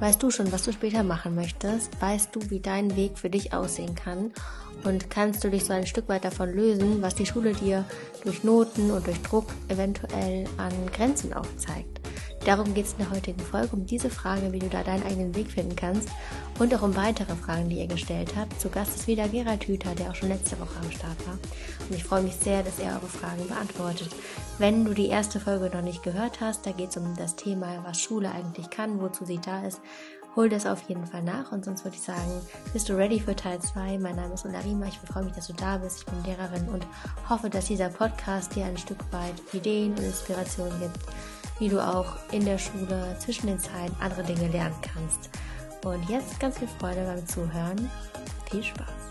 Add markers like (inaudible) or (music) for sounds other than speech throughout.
Weißt du schon, was du später machen möchtest? Weißt du, wie dein Weg für dich aussehen kann? Und kannst du dich so ein Stück weit davon lösen, was die Schule dir durch Noten und durch Druck eventuell an Grenzen aufzeigt? Darum geht es in der heutigen Folge, um diese Frage, wie du da deinen eigenen Weg finden kannst und auch um weitere Fragen, die ihr gestellt habt. Zu Gast ist wieder Gerald Hüther, der auch schon letzte Woche am Start war. Und ich freue mich sehr, dass er eure Fragen beantwortet. Wenn du die erste Folge noch nicht gehört hast, da geht es um das Thema, was Schule eigentlich kann, wozu sie da ist hol das auf jeden Fall nach und sonst würde ich sagen, bist du ready für Teil 2? Mein Name ist Ulla Riemer, ich freue mich, dass du da bist. Ich bin Lehrerin und hoffe, dass dieser Podcast dir ein Stück weit Ideen und Inspirationen gibt, wie du auch in der Schule zwischen den Zeilen andere Dinge lernen kannst. Und jetzt ganz viel Freude beim Zuhören. Viel Spaß!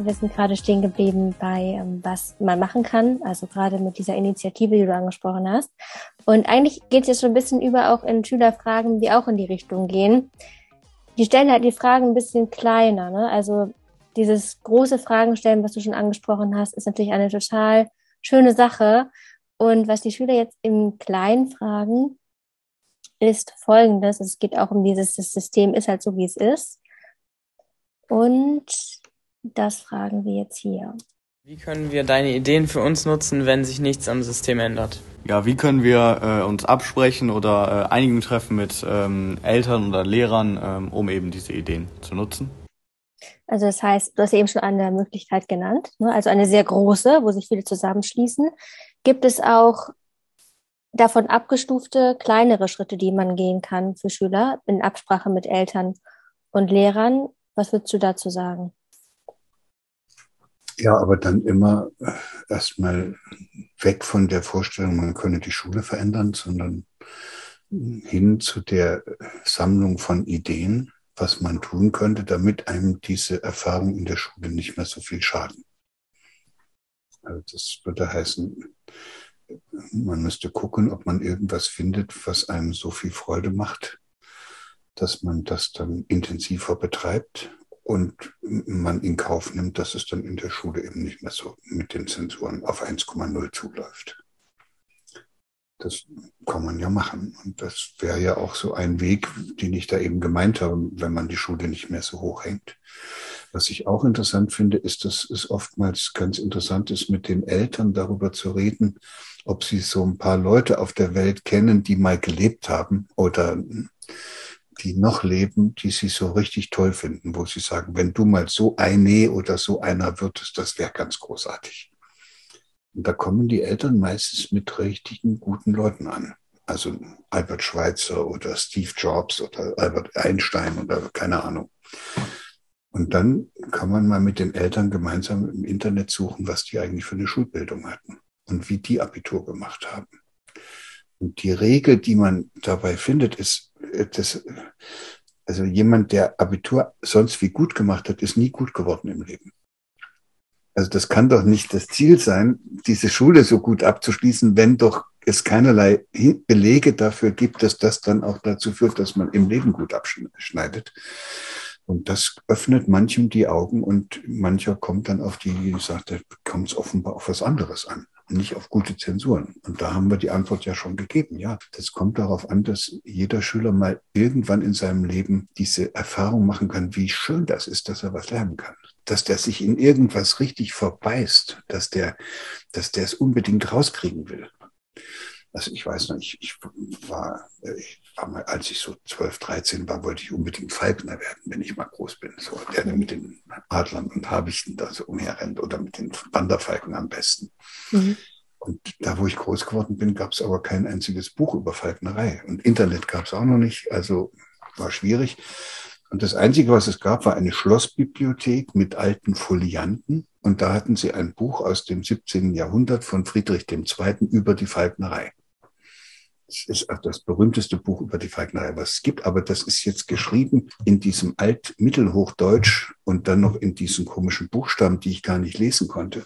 wir sind gerade stehen geblieben bei, ähm, was man machen kann, also gerade mit dieser Initiative, die du angesprochen hast. Und eigentlich geht es jetzt schon ein bisschen über auch in Schülerfragen, die auch in die Richtung gehen. Die stellen halt die Fragen ein bisschen kleiner. Ne? Also dieses große Fragen stellen, was du schon angesprochen hast, ist natürlich eine total schöne Sache. Und was die Schüler jetzt im Kleinen fragen, ist folgendes. Es geht auch um dieses, das System ist halt so, wie es ist. Und das fragen wir jetzt hier. Wie können wir deine Ideen für uns nutzen, wenn sich nichts am System ändert? Ja, wie können wir äh, uns absprechen oder äh, Einigung treffen mit ähm, Eltern oder Lehrern, ähm, um eben diese Ideen zu nutzen? Also das heißt, du hast eben schon eine Möglichkeit genannt, ne? also eine sehr große, wo sich viele zusammenschließen. Gibt es auch davon abgestufte kleinere Schritte, die man gehen kann für Schüler in Absprache mit Eltern und Lehrern? Was würdest du dazu sagen? Ja, aber dann immer äh, erstmal weg von der Vorstellung, man könne die Schule verändern, sondern hin zu der Sammlung von Ideen, was man tun könnte, damit einem diese Erfahrung in der Schule nicht mehr so viel schaden. Also das würde heißen, man müsste gucken, ob man irgendwas findet, was einem so viel Freude macht, dass man das dann intensiver betreibt und man in Kauf nimmt, dass es dann in der Schule eben nicht mehr so mit den Zensuren auf 1,0 zuläuft. Das kann man ja machen. Und das wäre ja auch so ein Weg, den ich da eben gemeint habe, wenn man die Schule nicht mehr so hoch hängt. Was ich auch interessant finde, ist, dass es oftmals ganz interessant ist, mit den Eltern darüber zu reden, ob sie so ein paar Leute auf der Welt kennen, die mal gelebt haben oder die noch leben, die sie so richtig toll finden, wo sie sagen, wenn du mal so eine oder so einer würdest, das wäre ganz großartig. Und da kommen die Eltern meistens mit richtigen guten Leuten an. Also Albert Schweitzer oder Steve Jobs oder Albert Einstein oder keine Ahnung. Und dann kann man mal mit den Eltern gemeinsam im Internet suchen, was die eigentlich für eine Schulbildung hatten und wie die Abitur gemacht haben. Und die Regel, die man dabei findet, ist, äh, dass, also jemand, der Abitur sonst wie gut gemacht hat, ist nie gut geworden im Leben. Also das kann doch nicht das Ziel sein, diese Schule so gut abzuschließen, wenn doch es keinerlei Belege dafür gibt, dass das dann auch dazu führt, dass man im Leben gut abschneidet. Und das öffnet manchem die Augen und mancher kommt dann auf die, sagt, da kommt es offenbar auf was anderes an nicht auf gute Zensuren. Und da haben wir die Antwort ja schon gegeben. Ja, das kommt darauf an, dass jeder Schüler mal irgendwann in seinem Leben diese Erfahrung machen kann, wie schön das ist, dass er was lernen kann. Dass der sich in irgendwas richtig verbeißt, dass der, dass der es unbedingt rauskriegen will. Also ich weiß noch, ich, ich war, ich war mal, als ich so 12, 13 war, wollte ich unbedingt Falkner werden, wenn ich mal groß bin. So, der mit den Adlern und Habichten da so umherrennt oder mit den Wanderfalken am besten. Mhm. Und da, wo ich groß geworden bin, gab es aber kein einziges Buch über Falknerei. Und Internet gab es auch noch nicht, also war schwierig. Und das Einzige, was es gab, war eine Schlossbibliothek mit alten Folianten. Und da hatten sie ein Buch aus dem 17. Jahrhundert von Friedrich II. über die Falknerei. Das ist das berühmteste Buch über die Falknerei, was es gibt. Aber das ist jetzt geschrieben in diesem Alt-Mittelhochdeutsch und dann noch in diesen komischen Buchstaben, die ich gar nicht lesen konnte.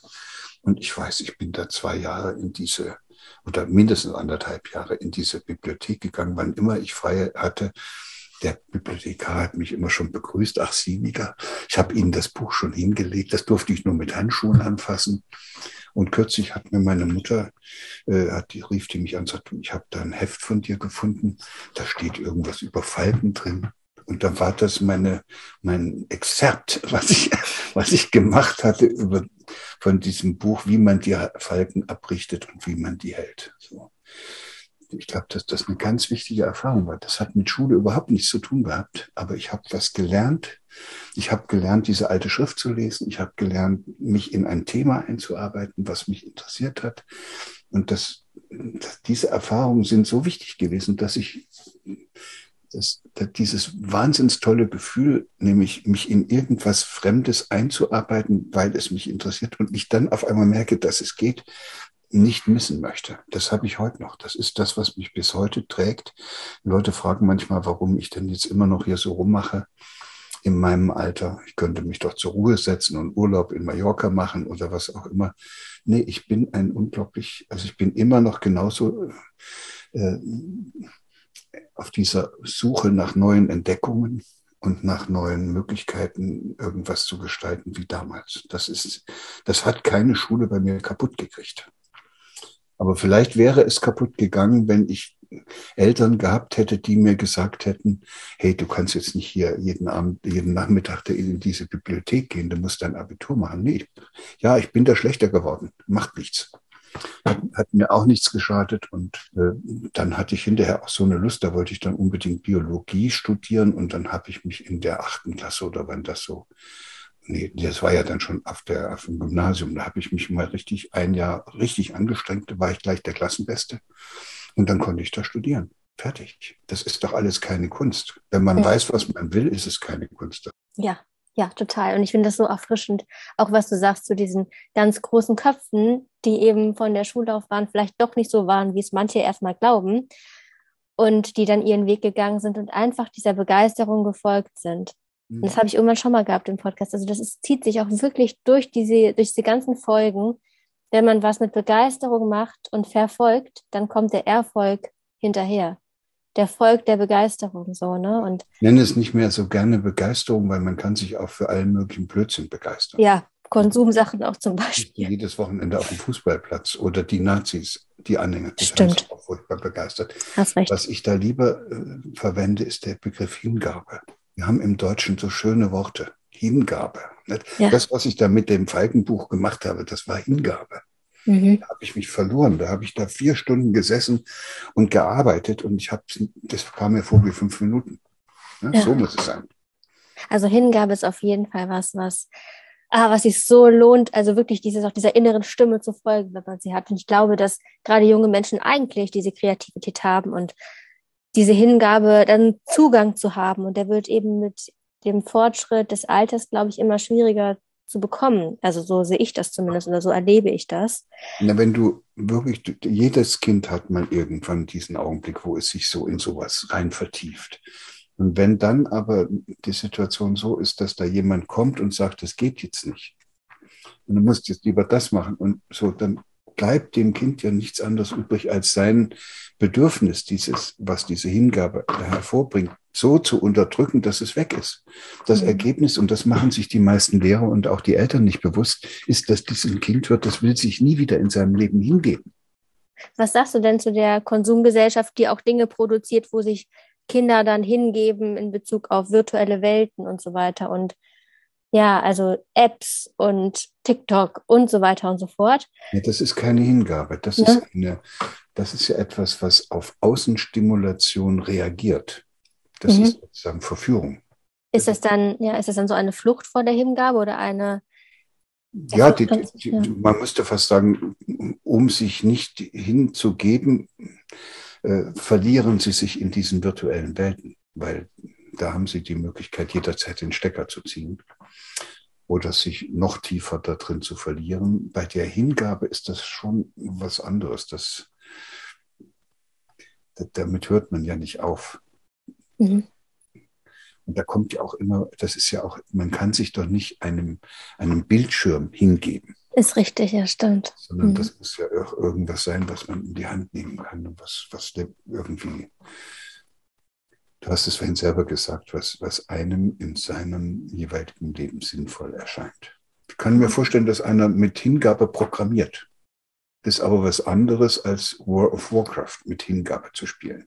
Und ich weiß, ich bin da zwei Jahre in diese, oder mindestens anderthalb Jahre in diese Bibliothek gegangen, wann immer ich frei hatte der Bibliothekar hat mich immer schon begrüßt. Ach, Sie wieder. Ich habe Ihnen das Buch schon hingelegt. Das durfte ich nur mit Handschuhen anfassen. Und kürzlich hat mir meine Mutter, äh, hat die, rief die mich an und sagte, ich habe da ein Heft von dir gefunden. Da steht irgendwas über Falken drin. Und dann war das meine, mein Exzerpt, (laughs) was ich, was ich gemacht hatte über, von diesem Buch, wie man die Falken abrichtet und wie man die hält. So ich glaube, dass das eine ganz wichtige Erfahrung war. Das hat mit Schule überhaupt nichts zu tun gehabt, aber ich habe was gelernt. Ich habe gelernt, diese alte Schrift zu lesen. Ich habe gelernt, mich in ein Thema einzuarbeiten, was mich interessiert hat. Und das, das diese Erfahrungen sind so wichtig gewesen, dass ich das, dieses wahnsinns tolle Gefühl, nämlich mich in irgendwas Fremdes einzuarbeiten, weil es mich interessiert und ich dann auf einmal merke, dass es geht, nicht missen möchte. Das habe ich heute noch. Das ist das, was mich bis heute trägt. Leute fragen manchmal, warum ich denn jetzt immer noch hier so rummache in meinem Alter. Ich könnte mich doch zur Ruhe setzen und Urlaub in Mallorca machen oder was auch immer. Nee, ich bin ein unglaublich, also ich bin immer noch genauso äh, auf dieser Suche nach neuen Entdeckungen und nach neuen Möglichkeiten irgendwas zu gestalten wie damals. Das ist, das hat keine Schule bei mir kaputt gekriegt. Aber vielleicht wäre es kaputt gegangen, wenn ich Eltern gehabt hätte, die mir gesagt hätten, hey, du kannst jetzt nicht hier jeden Abend, jeden Nachmittag in diese Bibliothek gehen, du musst dein Abitur machen. Nee, ja, ich bin da schlechter geworden, macht nichts. Hat, hat mir auch nichts geschadet und äh, dann hatte ich hinterher auch so eine Lust, da wollte ich dann unbedingt Biologie studieren und dann habe ich mich in der achten Klasse oder wann das so nee, das war ja dann schon auf, der, auf dem Gymnasium. Da habe ich mich mal richtig ein Jahr richtig angestrengt, da war ich gleich der Klassenbeste. Und dann konnte ich da studieren. Fertig. Das ist doch alles keine Kunst. Wenn man ja. weiß, was man will, ist es keine Kunst. Ja, ja, total. Und ich finde das so erfrischend, auch was du sagst zu diesen ganz großen Köpfen, die eben von der Schullaufbahn vielleicht doch nicht so waren, wie es manche erstmal glauben und die dann ihren Weg gegangen sind und einfach dieser Begeisterung gefolgt sind. Und das habe ich irgendwann schon mal gehabt im Podcast. Also das ist, zieht sich auch wirklich durch diese, durch diese ganzen Folgen. Wenn man was mit Begeisterung macht und verfolgt, dann kommt der Erfolg hinterher. Der Volk der Begeisterung, so, ne? Und ich nenne es nicht mehr so gerne Begeisterung, weil man kann sich auch für allen möglichen Blödsinn begeistern. Ja, Konsumsachen auch zum Beispiel. Jedes Wochenende auf dem Fußballplatz oder die Nazis, die Anhänger. Das Stimmt. Auch furchtbar begeistert. Hast recht. Was ich da lieber äh, verwende, ist der Begriff Hingabe. Wir haben im Deutschen so schöne Worte. Hingabe. Ja. Das, was ich da mit dem Falkenbuch gemacht habe, das war Hingabe. Mhm. Da habe ich mich verloren. Da habe ich da vier Stunden gesessen und gearbeitet und ich habe, das kam mir vor wie fünf Minuten. Ja, So muss es sein. Also Hingabe ist auf jeden Fall was, was, ah, was sich so lohnt, also wirklich dieses, auch dieser inneren Stimme zu folgen, wenn man sie hat. Und ich glaube, dass gerade junge Menschen eigentlich diese Kreativität haben und diese Hingabe dann Zugang zu haben. Und der wird eben mit dem Fortschritt des Alters, glaube ich, immer schwieriger zu bekommen. Also so sehe ich das zumindest oder so erlebe ich das. Na, wenn du wirklich, jedes Kind hat mal irgendwann diesen Augenblick, wo es sich so in sowas rein vertieft. Und wenn dann aber die Situation so ist, dass da jemand kommt und sagt, das geht jetzt nicht, und du musst jetzt lieber das machen und so, dann bleibt dem Kind ja nichts anderes übrig, als sein Bedürfnis, dieses, was diese Hingabe hervorbringt, so zu unterdrücken, dass es weg ist. Das mhm. Ergebnis, und das machen sich die meisten Lehrer und auch die Eltern nicht bewusst, ist, dass diesem Kind wird, das will sich nie wieder in seinem Leben hingeben. Was sagst du denn zu der Konsumgesellschaft, die auch Dinge produziert, wo sich Kinder dann hingeben in Bezug auf virtuelle Welten und so weiter und ja, also Apps und TikTok und so weiter und so fort. Ja, das ist keine Hingabe. Das, ja. ist eine, das ist ja etwas, was auf Außenstimulation reagiert. Das mhm. ist sozusagen Verführung. Ist das dann, ja, ist das dann so eine Flucht vor der Hingabe oder eine? Ja, die, die, man müsste fast sagen, um sich nicht hinzugeben, äh, verlieren sie sich in diesen virtuellen Welten, weil da haben sie die Möglichkeit, jederzeit den Stecker zu ziehen oder sich noch tiefer da drin zu verlieren. Bei der Hingabe ist das schon was anderes. Das, damit hört man ja nicht auf. Mhm. Und da kommt ja auch immer, das ist ja auch, man kann sich doch nicht einem, einem Bildschirm hingeben. Ist richtig, ja, stimmt. Sondern mhm. das muss ja auch irgendwas sein, was man in die Hand nehmen kann und was, was irgendwie Du hast es vorhin selber gesagt, was, was einem in seinem jeweiligen Leben sinnvoll erscheint. Ich kann mir vorstellen, dass einer mit Hingabe programmiert. Ist aber was anderes als War of Warcraft mit Hingabe zu spielen.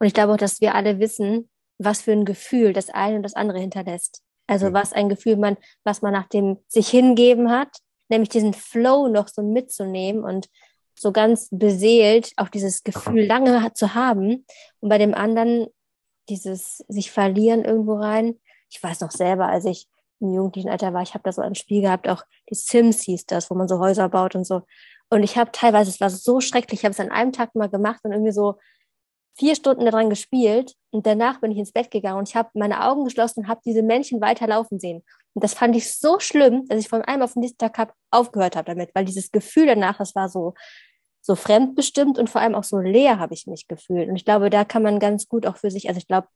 Und ich glaube auch, dass wir alle wissen, was für ein Gefühl das eine und das andere hinterlässt. Also ja. was ein Gefühl man, was man nach dem sich hingeben hat, nämlich diesen Flow noch so mitzunehmen und so ganz beseelt auch dieses Gefühl lange zu haben und bei dem anderen dieses sich verlieren irgendwo rein. Ich weiß noch selber, als ich im jugendlichen Alter war, ich habe da so ein Spiel gehabt, auch die Sims hieß das, wo man so Häuser baut und so. Und ich habe teilweise, es war so schrecklich, ich habe es an einem Tag mal gemacht und irgendwie so vier Stunden daran gespielt und danach bin ich ins Bett gegangen und ich habe meine Augen geschlossen und habe diese Männchen weiterlaufen sehen. Und das fand ich so schlimm, dass ich von einem auf den nächsten Tag hab, aufgehört habe damit, weil dieses Gefühl danach, das war so, so fremdbestimmt und vor allem auch so leer habe ich mich gefühlt. Und ich glaube, da kann man ganz gut auch für sich, also ich glaube,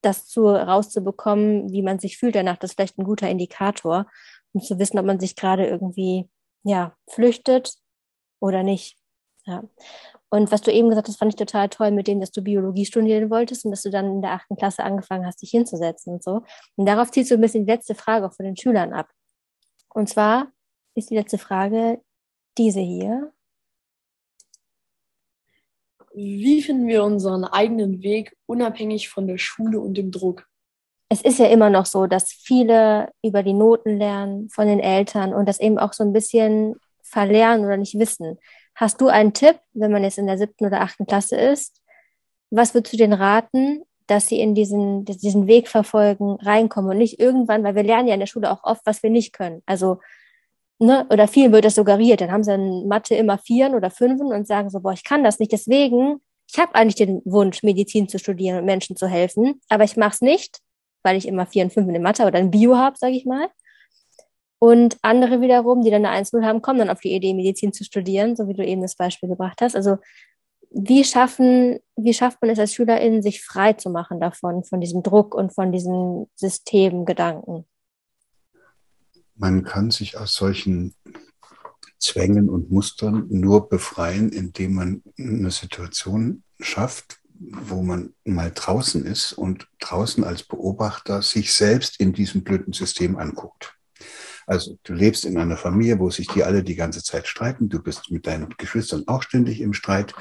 das zu, rauszubekommen, wie man sich fühlt danach, das ist vielleicht ein guter Indikator, um zu wissen, ob man sich gerade irgendwie, ja, flüchtet oder nicht. Ja. Und was du eben gesagt hast, fand ich total toll mit dem, dass du Biologie studieren wolltest und dass du dann in der achten Klasse angefangen hast, dich hinzusetzen und so. Und darauf ziehst du ein bisschen die letzte Frage auch von den Schülern ab. Und zwar ist die letzte Frage diese hier. Wie finden wir unseren eigenen Weg unabhängig von der Schule und dem Druck? Es ist ja immer noch so, dass viele über die Noten lernen von den Eltern und das eben auch so ein bisschen verlernen oder nicht wissen. Hast du einen Tipp, wenn man jetzt in der siebten oder achten Klasse ist? Was würdest du denen raten, dass sie in diesen, diesen Weg verfolgen, reinkommen und nicht irgendwann, weil wir lernen ja in der Schule auch oft, was wir nicht können. Also, ne, oder vielen wird das suggeriert. Dann haben sie in Mathe immer Vieren oder Fünfen und sagen so, boah, ich kann das nicht. Deswegen, ich habe eigentlich den Wunsch, Medizin zu studieren und Menschen zu helfen, aber ich mache es nicht, weil ich immer Vier und Fünfen in Mathe oder in Bio habe, sage ich mal. Und andere wiederum, die dann eine 1-0 haben, kommen dann auf die Idee, Medizin zu studieren, so wie du eben das Beispiel gebracht hast. Also wie schaffen, wie schafft man es als SchülerInnen, sich frei zu machen davon, von diesem Druck und von diesen Systemgedanken? Man kann sich aus solchen Zwängen und Mustern nur befreien, indem man eine Situation schafft, wo man mal draußen ist und draußen als Beobachter sich selbst in diesem blöden System anguckt. Also du lebst in einer Familie, wo sich die alle die ganze Zeit streiten. Du bist mit deinen Geschwistern auch ständig im Streit.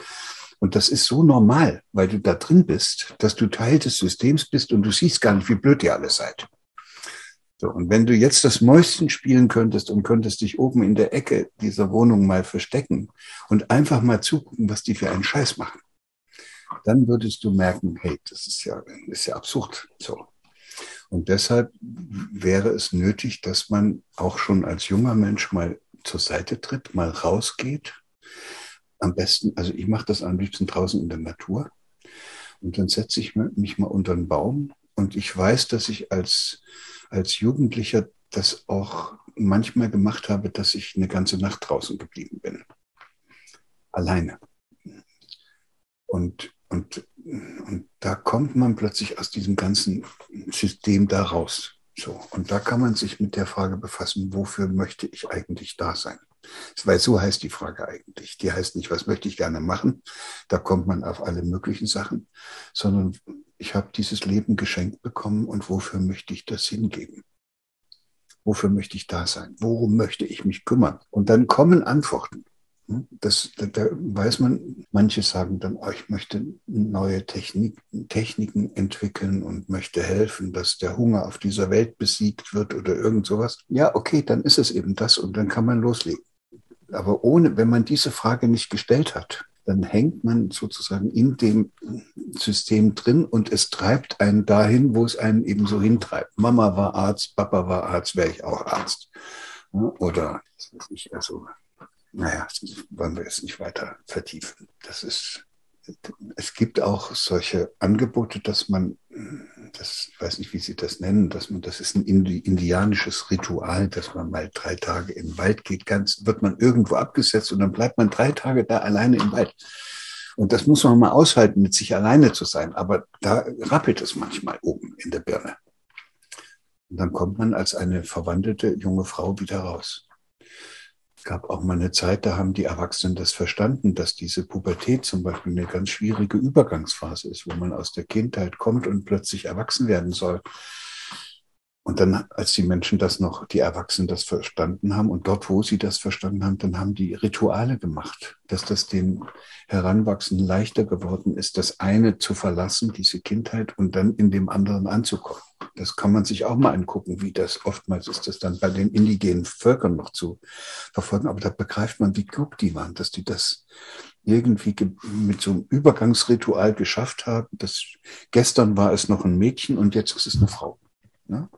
Und das ist so normal, weil du da drin bist, dass du Teil des Systems bist und du siehst gar nicht, wie blöd ihr alle seid. So, und wenn du jetzt das Mäuschen spielen könntest und könntest dich oben in der Ecke dieser Wohnung mal verstecken und einfach mal zugucken, was die für einen Scheiß machen, dann würdest du merken, hey, das ist ja, ist ja absurd. So. Und deshalb wäre es nötig, dass man auch schon als junger Mensch mal zur Seite tritt, mal rausgeht. Am besten, also ich mache das am liebsten draußen in der Natur. Und dann setze ich mich mal unter einen Baum. Und ich weiß, dass ich als, als Jugendlicher das auch manchmal gemacht habe, dass ich eine ganze Nacht draußen geblieben bin. Alleine. Und, und und da kommt man plötzlich aus diesem ganzen System da raus. So. Und da kann man sich mit der Frage befassen, wofür möchte ich eigentlich da sein? Weil so heißt die Frage eigentlich. Die heißt nicht, was möchte ich gerne machen? Da kommt man auf alle möglichen Sachen, sondern ich habe dieses Leben geschenkt bekommen und wofür möchte ich das hingeben? Wofür möchte ich da sein? Worum möchte ich mich kümmern? Und dann kommen Antworten. Das, da, da weiß man, manche sagen dann, oh, ich möchte neue Technik, Techniken entwickeln und möchte helfen, dass der Hunger auf dieser Welt besiegt wird oder irgend sowas. Ja, okay, dann ist es eben das und dann kann man loslegen. Aber ohne, wenn man diese Frage nicht gestellt hat, dann hängt man sozusagen in dem System drin und es treibt einen dahin, wo es einen eben so hintreibt. Mama war Arzt, Papa war Arzt, wäre ich auch Arzt. Oder, also naja, wollen wir jetzt nicht weiter vertiefen. Das ist, es gibt auch solche Angebote, dass man, das ich weiß nicht, wie Sie das nennen, dass man, das ist ein indianisches Ritual, dass man mal drei Tage im Wald geht, ganz, wird man irgendwo abgesetzt und dann bleibt man drei Tage da alleine im Wald. Und das muss man mal aushalten, mit sich alleine zu sein. Aber da rappelt es manchmal oben in der Birne. Und dann kommt man als eine verwandelte junge Frau wieder raus. Es gab auch mal eine Zeit, da haben die Erwachsenen das verstanden, dass diese Pubertät zum Beispiel eine ganz schwierige Übergangsphase ist, wo man aus der Kindheit kommt und plötzlich erwachsen werden soll. Und dann, als die Menschen das noch, die Erwachsenen das verstanden haben und dort, wo sie das verstanden haben, dann haben die Rituale gemacht, dass das den Heranwachsenden leichter geworden ist, das eine zu verlassen, diese Kindheit, und dann in dem anderen anzukommen. Das kann man sich auch mal angucken, wie das oftmals ist, das dann bei den indigenen Völkern noch zu verfolgen. Aber da begreift man, wie klug die waren, dass die das irgendwie mit so einem Übergangsritual geschafft haben. Das, gestern war es noch ein Mädchen und jetzt ist es eine Frau. Ne?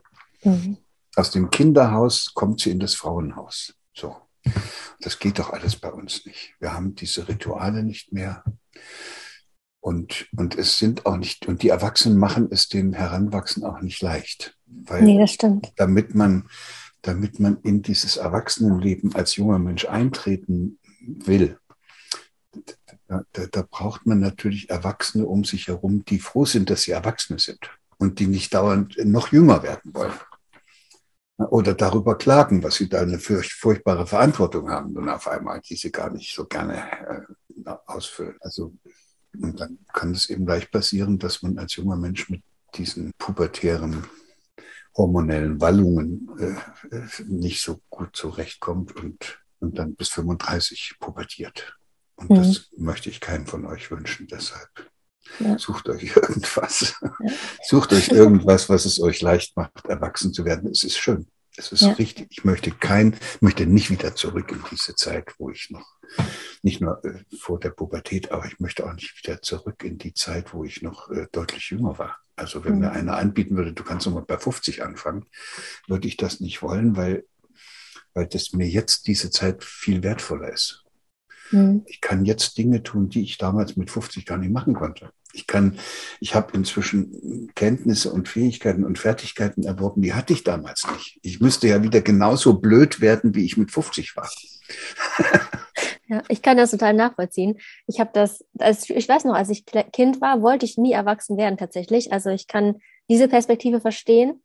Mhm. Aus dem Kinderhaus kommt sie in das Frauenhaus. So. Das geht doch alles bei uns nicht. Wir haben diese Rituale nicht mehr. Und, und es sind auch nicht, und die Erwachsenen machen es den Heranwachsen auch nicht leicht. Weil nee, das stimmt. Damit man, damit man in dieses Erwachsenenleben als junger Mensch eintreten will, da, da, da braucht man natürlich Erwachsene um sich herum, die froh sind, dass sie Erwachsene sind und die nicht dauernd noch jünger werden wollen. Oder darüber klagen, was sie da eine furchtbare Verantwortung haben und auf einmal, die sie gar nicht so gerne äh, ausfüllen. Also, und dann kann es eben leicht passieren, dass man als junger Mensch mit diesen pubertären hormonellen Wallungen äh, nicht so gut zurechtkommt und, und dann bis 35 pubertiert. Und mhm. das möchte ich keinem von euch wünschen, deshalb. Ja. Sucht euch (laughs) irgendwas. Ja. Sucht euch irgendwas, was es euch leicht macht, erwachsen zu werden. Es ist schön. Es ist ja. richtig. Ich möchte kein, möchte nicht wieder zurück in diese Zeit, wo ich noch, nicht nur äh, vor der Pubertät, aber ich möchte auch nicht wieder zurück in die Zeit, wo ich noch äh, deutlich jünger war. Also wenn mhm. mir einer anbieten würde, du kannst nochmal bei 50 anfangen, würde ich das nicht wollen, weil, weil das mir jetzt diese Zeit viel wertvoller ist. Mhm. Ich kann jetzt Dinge tun, die ich damals mit 50 gar nicht machen konnte. Ich kann, ich habe inzwischen Kenntnisse und Fähigkeiten und Fertigkeiten erworben, die hatte ich damals nicht. Ich müsste ja wieder genauso blöd werden, wie ich mit 50 war. (laughs) Ja, ich kann das total nachvollziehen. Ich habe das, als ich weiß noch, als ich Kind war, wollte ich nie erwachsen werden tatsächlich. Also ich kann diese Perspektive verstehen.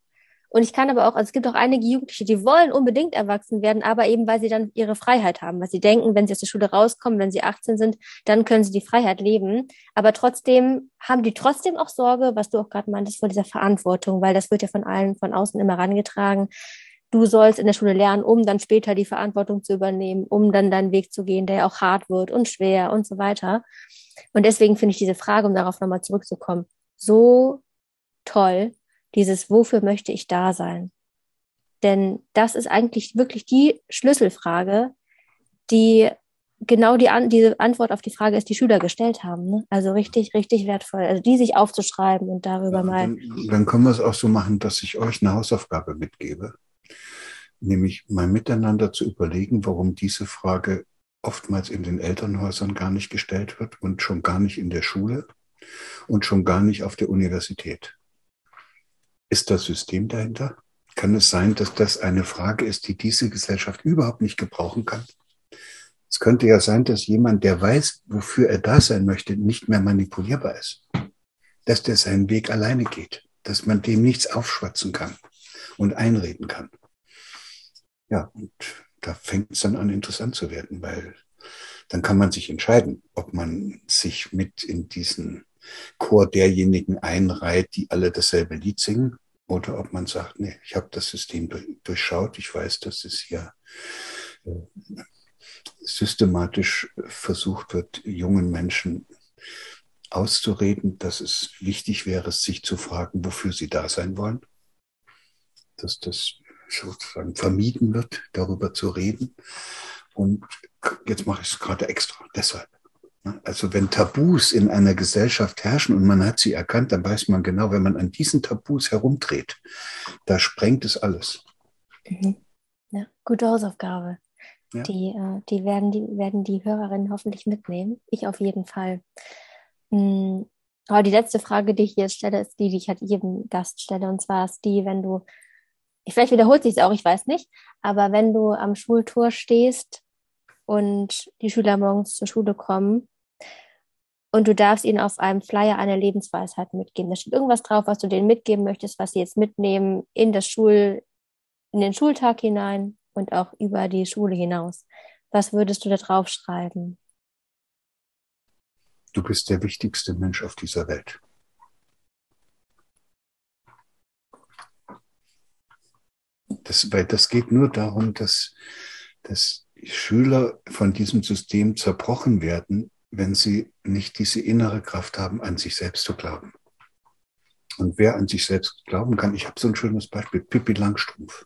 Und ich kann aber auch, also es gibt auch einige Jugendliche, die wollen unbedingt erwachsen werden, aber eben weil sie dann ihre Freiheit haben, weil sie denken, wenn sie aus der Schule rauskommen, wenn sie 18 sind, dann können sie die Freiheit leben. Aber trotzdem haben die trotzdem auch Sorge, was du auch gerade meintest, vor dieser Verantwortung, weil das wird ja von allen von außen immer rangetragen. Du sollst in der Schule lernen, um dann später die Verantwortung zu übernehmen, um dann deinen Weg zu gehen, der ja auch hart wird und schwer und so weiter. Und deswegen finde ich diese Frage, um darauf nochmal zurückzukommen, so toll, dieses Wofür möchte ich da sein? Denn das ist eigentlich wirklich die Schlüsselfrage, die genau die An diese Antwort auf die Frage ist, die Schüler gestellt haben. Ne? Also richtig, richtig wertvoll. Also die sich aufzuschreiben und darüber ja, mal. Dann, dann können wir es auch so machen, dass ich euch eine Hausaufgabe mitgebe. Nämlich mal miteinander zu überlegen, warum diese Frage oftmals in den Elternhäusern gar nicht gestellt wird und schon gar nicht in der Schule und schon gar nicht auf der Universität. Ist das System dahinter? Kann es sein, dass das eine Frage ist, die diese Gesellschaft überhaupt nicht gebrauchen kann? Es könnte ja sein, dass jemand, der weiß, wofür er da sein möchte, nicht mehr manipulierbar ist. Dass der seinen Weg alleine geht. Dass man dem nichts aufschwatzen kann und einreden kann. Ja, und da fängt es dann an, interessant zu werden, weil dann kann man sich entscheiden, ob man sich mit in diesen Chor derjenigen einreiht, die alle dasselbe Lied singen, oder ob man sagt, nee, ich habe das System durchschaut, ich weiß, dass es hier äh, systematisch versucht wird, jungen Menschen auszureden, dass es wichtig wäre, sich zu fragen, wofür sie da sein wollen, dass das sozusagen vermieden wird, darüber zu reden. Und jetzt mache ich es gerade extra, deshalb. Also wenn Tabus in einer Gesellschaft herrschen und man hat sie erkannt, dann weiß man genau, wenn man an diesen Tabus herumdreht, da sprengt es alles. Mhm. Ja, gute Hausaufgabe. Ja. Die, äh, die, werden, die werden die Hörerinnen hoffentlich mitnehmen. Ich auf jeden Fall. Mhm. Aber die letzte Frage, die ich jetzt stelle, ist die, die ich halt jedem Gast stelle. Und zwar ist die, wenn du, vielleicht wiederholt sich es auch, ich weiß nicht, aber wenn du am Schultor stehst und die Schüler morgens zur Schule kommen und du darfst ihnen auf einem Flyer eine Lebensweisheit mitgeben. Da steht irgendwas drauf, was du denen mitgeben möchtest, was sie jetzt mitnehmen in das Schul, in den Schultag hinein und auch über die Schule hinaus. Was würdest du da drauf schreiben? Du bist der wichtigste Mensch auf dieser Welt. Das, weil das geht nur darum, dass, dass Schüler von diesem System zerbrochen werden, wenn sie nicht diese innere Kraft haben, an sich selbst zu glauben. Und wer an sich selbst glauben kann, ich habe so ein schönes Beispiel, Pippi Langstrumpf.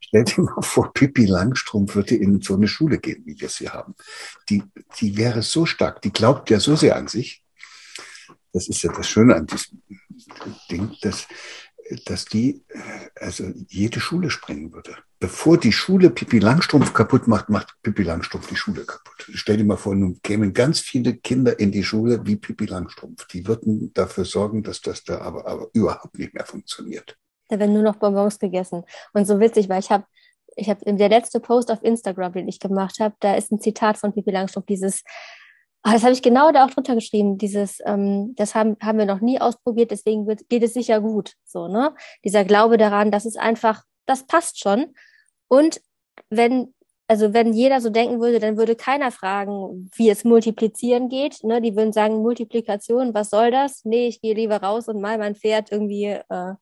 Stell dir mal vor, Pippi Langstrumpf würde in so eine Schule gehen, wie wir sie haben. Die, die wäre so stark, die glaubt ja so sehr an sich. Das ist ja das Schöne an diesem Ding, dass, dass die also jede Schule sprengen würde. Bevor die Schule Pippi Langstrumpf kaputt macht, macht Pippi Langstrumpf die Schule kaputt. Stell dir mal vor, nun kämen ganz viele Kinder in die Schule wie Pippi Langstrumpf. Die würden dafür sorgen, dass das da aber, aber überhaupt nicht mehr funktioniert. Da werden nur noch Bonbons gegessen. Und so witzig, weil ich habe ich habe der letzte Post auf Instagram, den ich gemacht habe, da ist ein Zitat von Pippi Langstrumpf, dieses Oh, das habe ich genau da auch drunter geschrieben. Dieses, ähm, das haben, haben wir noch nie ausprobiert, deswegen wird, geht es sicher gut. So, ne? Dieser Glaube daran, dass es einfach, das passt schon. Und wenn, also wenn jeder so denken würde, dann würde keiner fragen, wie es multiplizieren geht. Ne? Die würden sagen, Multiplikation, was soll das? Nee, ich gehe lieber raus und mal mein Pferd irgendwie, äh,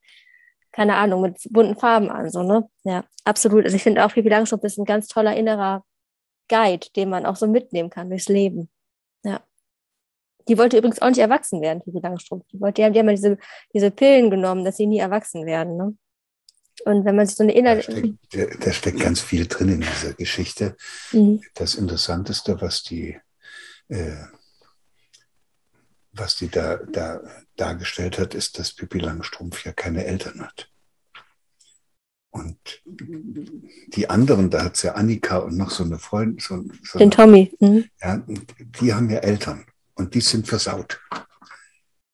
keine Ahnung, mit bunten Farben an. So, ne? Ja, absolut. Also ich finde auch, Pippi Langstrumpf ist ein ganz toller innerer Guide, den man auch so mitnehmen kann durchs Leben. Die wollte übrigens auch nicht erwachsen werden, Pippi Langstrumpf. Die, wollte, die haben ja mal diese, diese Pillen genommen, dass sie nie erwachsen werden. Ne? Und wenn man sich so eine innere. Da steckt, da steckt ganz viel drin in dieser Geschichte. Mhm. Das Interessanteste, was die, äh, was die da, da dargestellt hat, ist, dass Pippi Langstrumpf ja keine Eltern hat. Und die anderen, da hat es ja Annika und noch so eine Freundin. So, so Den Tommy. Mhm. Ja, die haben ja Eltern und die sind versaut.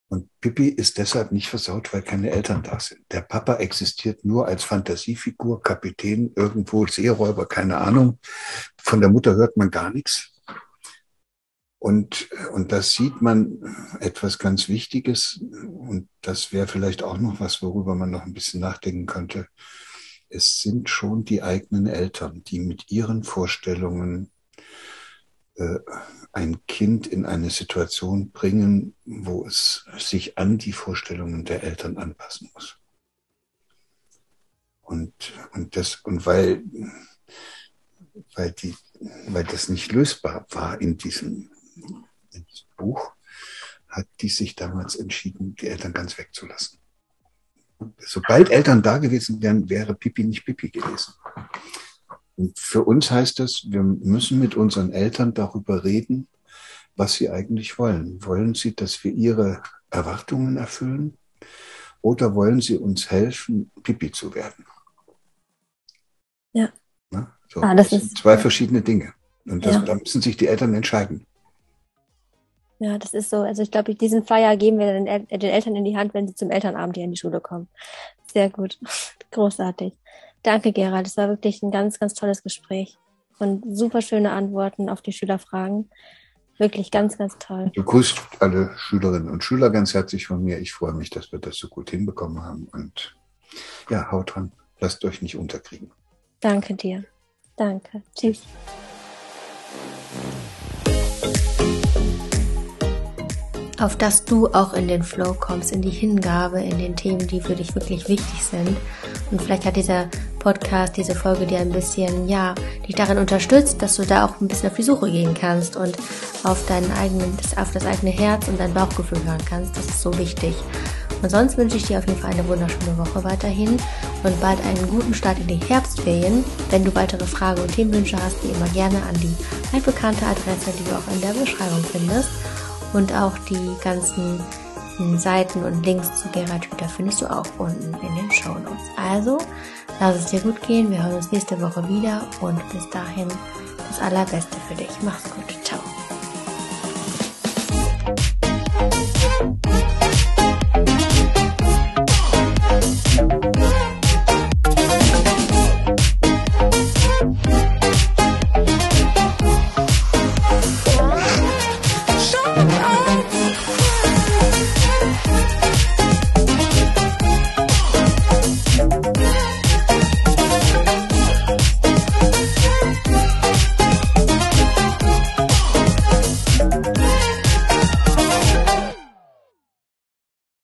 Und Pippi ist deshalb nicht versaut, weil keine Eltern da sind. Der Papa existiert nur als Fantasiefigur, Kapitän, irgendwo Seeräuber, keine Ahnung. Von der Mutter hört man gar nichts. Und, und das sieht man etwas ganz Wichtiges. Und das wäre vielleicht auch noch was, worüber man noch ein bisschen nachdenken könnte es sind schon die eigenen Eltern, die mit ihren Vorstellungen äh, ein Kind in eine Situation bringen, wo es sich an die Vorstellungen der Eltern anpassen muss. Und, und, das, und weil, weil, die, weil das nicht lösbar war in diesem, in diesem Buch, hat die sich damals entschieden, die Eltern ganz wegzulassen sobald Eltern da gewesen wären, wäre Pipi nicht Pipi gewesen. Und für uns heißt das, wir müssen mit unseren Eltern darüber reden, was sie eigentlich wollen. Wollen sie, dass wir ihre Erwartungen erfüllen? Oder wollen sie uns helfen, Pipi zu werden? Ja. Na, so, ah, das, das sind zwei verschiedene Dinge. Und das, ja. da müssen sich die Eltern entscheiden. Ja, das ist so. Also ich glaube, diesen Flyer geben wir den, El den, Eltern in die Hand, wenn sie zum Elternabend hier in die Schule kommen. Sehr gut. (laughs) Großartig. Danke, Gerald. Das war wirklich ein ganz, ganz tolles Gespräch. Und super schöne Antworten auf die Schülerfragen. Wirklich ganz, ganz toll. Du grüßt alle Schülerinnen und Schüler ganz herzlich von mir. Ich freue mich, dass wir das so gut hinbekommen haben. Und ja, haut dran. Lasst euch nicht unterkriegen. Danke dir. Danke. Tschüss. auf dass du auch in den Flow kommst, in die Hingabe, in den Themen, die für dich wirklich wichtig sind. Und vielleicht hat dieser Podcast, diese Folge dir ein bisschen, ja, dich darin unterstützt, dass du da auch ein bisschen auf die Suche gehen kannst und auf deinen eigenen, auf das eigene Herz und dein Bauchgefühl hören kannst. Das ist so wichtig. Und sonst wünsche ich dir auf jeden Fall eine wunderschöne Woche weiterhin und bald einen guten Start in die Herbstferien. Wenn du weitere Fragen und Themenwünsche hast, wie immer gerne an die altbekannte Adresse, die du auch in der Beschreibung findest. Und auch die ganzen Seiten und Links zu Gerhard Hüther findest du auch unten in den Show Notes. Also, lass es dir gut gehen. Wir hören uns nächste Woche wieder und bis dahin das Allerbeste für dich. Mach's gut. Ciao.